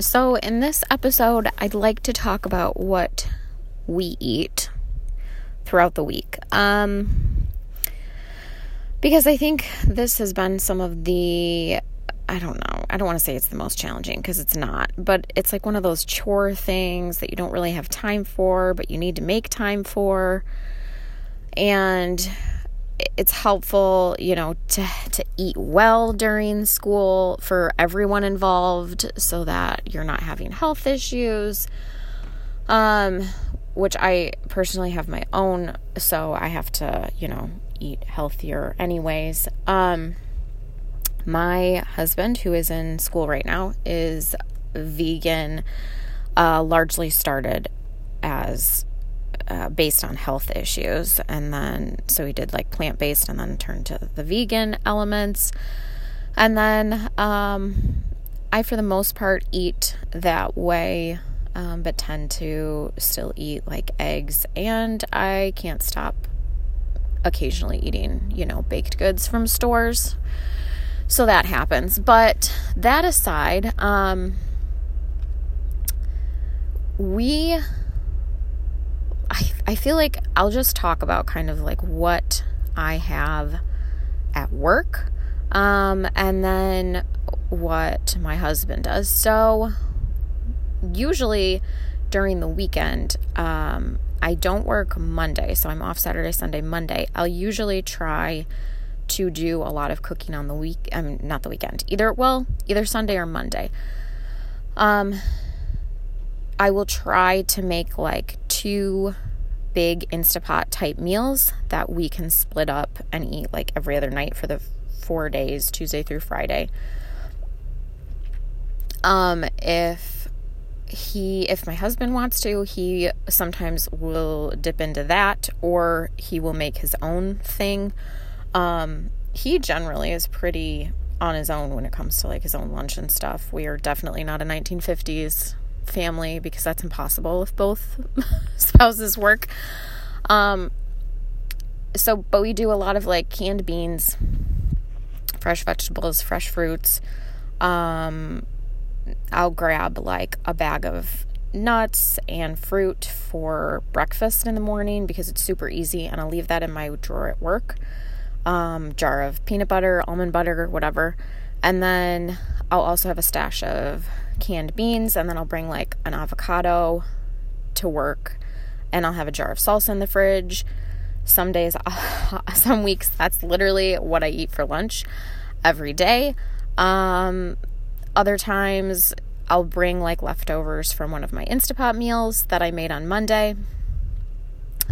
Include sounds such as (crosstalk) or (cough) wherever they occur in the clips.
So, in this episode, I'd like to talk about what we eat throughout the week. Um, because I think this has been some of the, I don't know, I don't want to say it's the most challenging because it's not, but it's like one of those chore things that you don't really have time for, but you need to make time for. And it's helpful, you know, to to eat well during school for everyone involved so that you're not having health issues. Um which I personally have my own, so I have to, you know, eat healthier anyways. Um my husband who is in school right now is vegan uh largely started as uh, based on health issues. And then, so we did like plant based and then turned to the vegan elements. And then, um, I, for the most part, eat that way, um, but tend to still eat like eggs. And I can't stop occasionally eating, you know, baked goods from stores. So that happens. But that aside, um, we I, feel like I'll just talk about kind of like what I have at work um, and then what my husband does. So, usually during the weekend, um, I don't work Monday, so I'm off Saturday, Sunday, Monday. I'll usually try to do a lot of cooking on the week, I mean, not the weekend, either, well, either Sunday or Monday. Um, I will try to make like two big Instapot type meals that we can split up and eat like every other night for the four days, Tuesday through Friday. Um, if he, if my husband wants to, he sometimes will dip into that or he will make his own thing. Um, he generally is pretty on his own when it comes to like his own lunch and stuff. We are definitely not a 1950s family because that's impossible if both (laughs) spouses work. Um, so, but we do a lot of like canned beans, fresh vegetables, fresh fruits. Um, I'll grab like a bag of nuts and fruit for breakfast in the morning because it's super easy, and I'll leave that in my drawer at work. Um, jar of peanut butter, almond butter, whatever. And then I'll also have a stash of canned beans, and then I'll bring like an avocado to work, and I'll have a jar of salsa in the fridge. Some days, (laughs) some weeks, that's literally what I eat for lunch every day. Um, other times, I'll bring like leftovers from one of my Instapot meals that I made on Monday.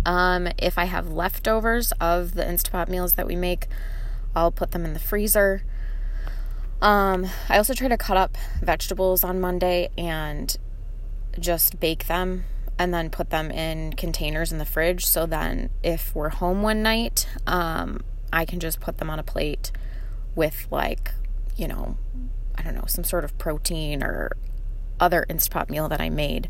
Um, if I have leftovers of the Instapot meals that we make, I'll put them in the freezer. Um, I also try to cut up vegetables on Monday and just bake them and then put them in containers in the fridge so then if we're home one night, um, I can just put them on a plate with like, you know, I don't know, some sort of protein or other Instapot meal that I made.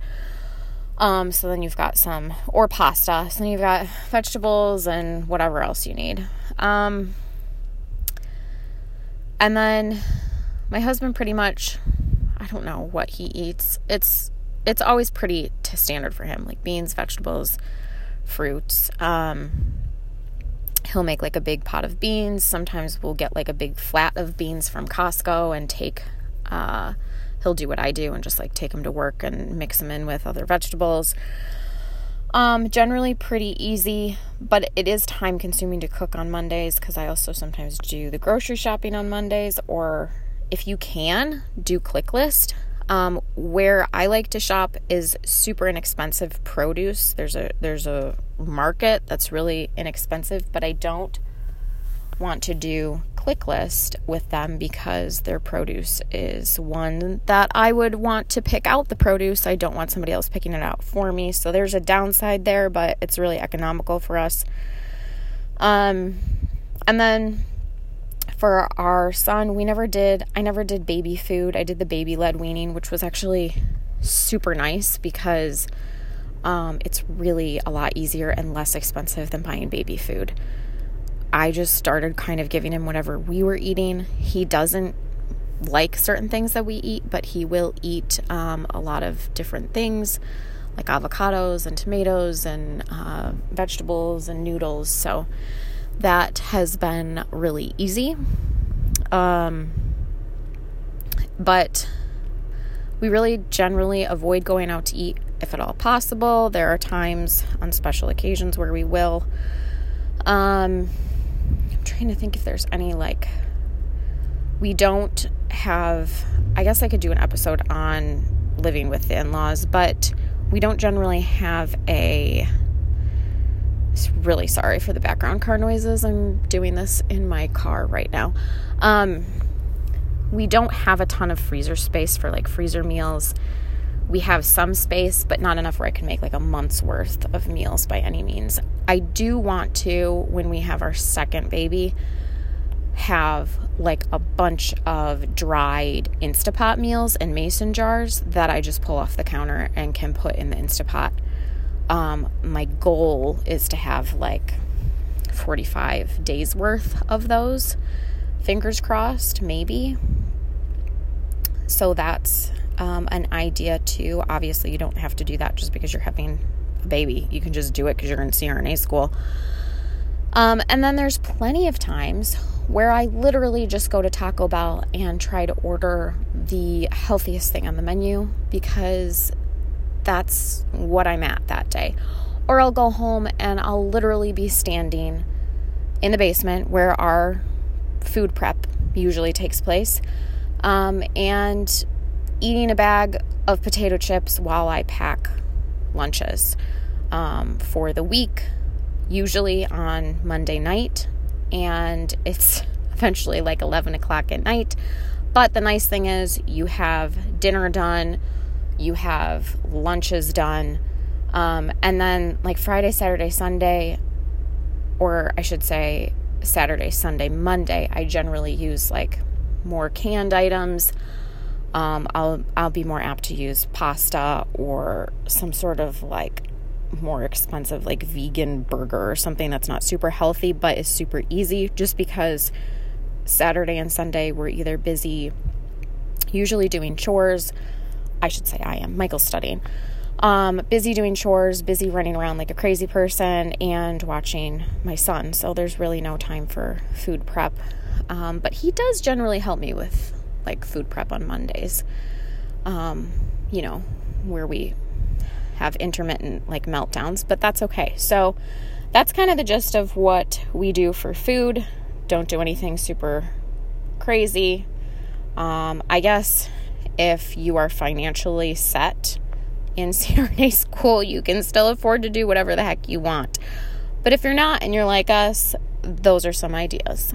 Um, so then you've got some, or pasta. So then you've got vegetables and whatever else you need. Um, and then my husband pretty much I don't know what he eats. It's it's always pretty t- standard for him, like beans, vegetables, fruits. Um, he'll make like a big pot of beans. Sometimes we'll get like a big flat of beans from Costco and take. Uh, he'll do what I do and just like take them to work and mix them in with other vegetables. Um, generally pretty easy, but it is time consuming to cook on Mondays because I also sometimes do the grocery shopping on Mondays, or if you can, do ClickList. Um, where I like to shop is super inexpensive produce. There's a there's a market that's really inexpensive, but I don't want to do ClickList with them because their produce is one that I would want to pick out the produce. I don't want somebody else picking it out for me. So there's a downside there, but it's really economical for us. Um, and then for our son, we never did, I never did baby food. I did the baby led weaning, which was actually super nice because um, it's really a lot easier and less expensive than buying baby food. I just started kind of giving him whatever we were eating. He doesn't like certain things that we eat, but he will eat um, a lot of different things like avocados and tomatoes and uh, vegetables and noodles. So that has been really easy. Um, but we really generally avoid going out to eat if at all possible. There are times on special occasions where we will. Um, trying to think if there's any like we don't have I guess I could do an episode on living with the in-laws, but we don't generally have a really sorry for the background car noises. I'm doing this in my car right now. Um, we don't have a ton of freezer space for like freezer meals. We have some space, but not enough where I can make like a month's worth of meals by any means. I do want to, when we have our second baby, have like a bunch of dried Instapot meals in mason jars that I just pull off the counter and can put in the Instapot. Um, my goal is to have like 45 days worth of those. Fingers crossed, maybe. So that's um, an idea too. Obviously, you don't have to do that just because you're having baby. You can just do it because you're in CRNA school. Um, and then there's plenty of times where I literally just go to Taco Bell and try to order the healthiest thing on the menu because that's what I'm at that day. Or I'll go home and I'll literally be standing in the basement where our food prep usually takes place um, and eating a bag of potato chips while I pack lunches um, for the week, usually on Monday night. And it's (laughs) eventually like 11 o'clock at night. But the nice thing is, you have dinner done, you have lunches done, um, and then like Friday, Saturday, Sunday, or I should say Saturday, Sunday, Monday, I generally use like more canned items. Um, I'll I'll be more apt to use pasta or some sort of like more expensive like vegan burger or something that's not super healthy but is super easy just because Saturday and Sunday we're either busy usually doing chores. I should say I am. Michael's studying. Um, busy doing chores, busy running around like a crazy person, and watching my son. So there's really no time for food prep. Um, but he does generally help me with like food prep on Mondays. Um, you know, where we have intermittent like meltdowns, but that's okay. So that's kind of the gist of what we do for food. Don't do anything super crazy. Um, I guess if you are financially set in (laughs) CRNA school, you can still afford to do whatever the heck you want. But if you're not and you're like us, those are some ideas.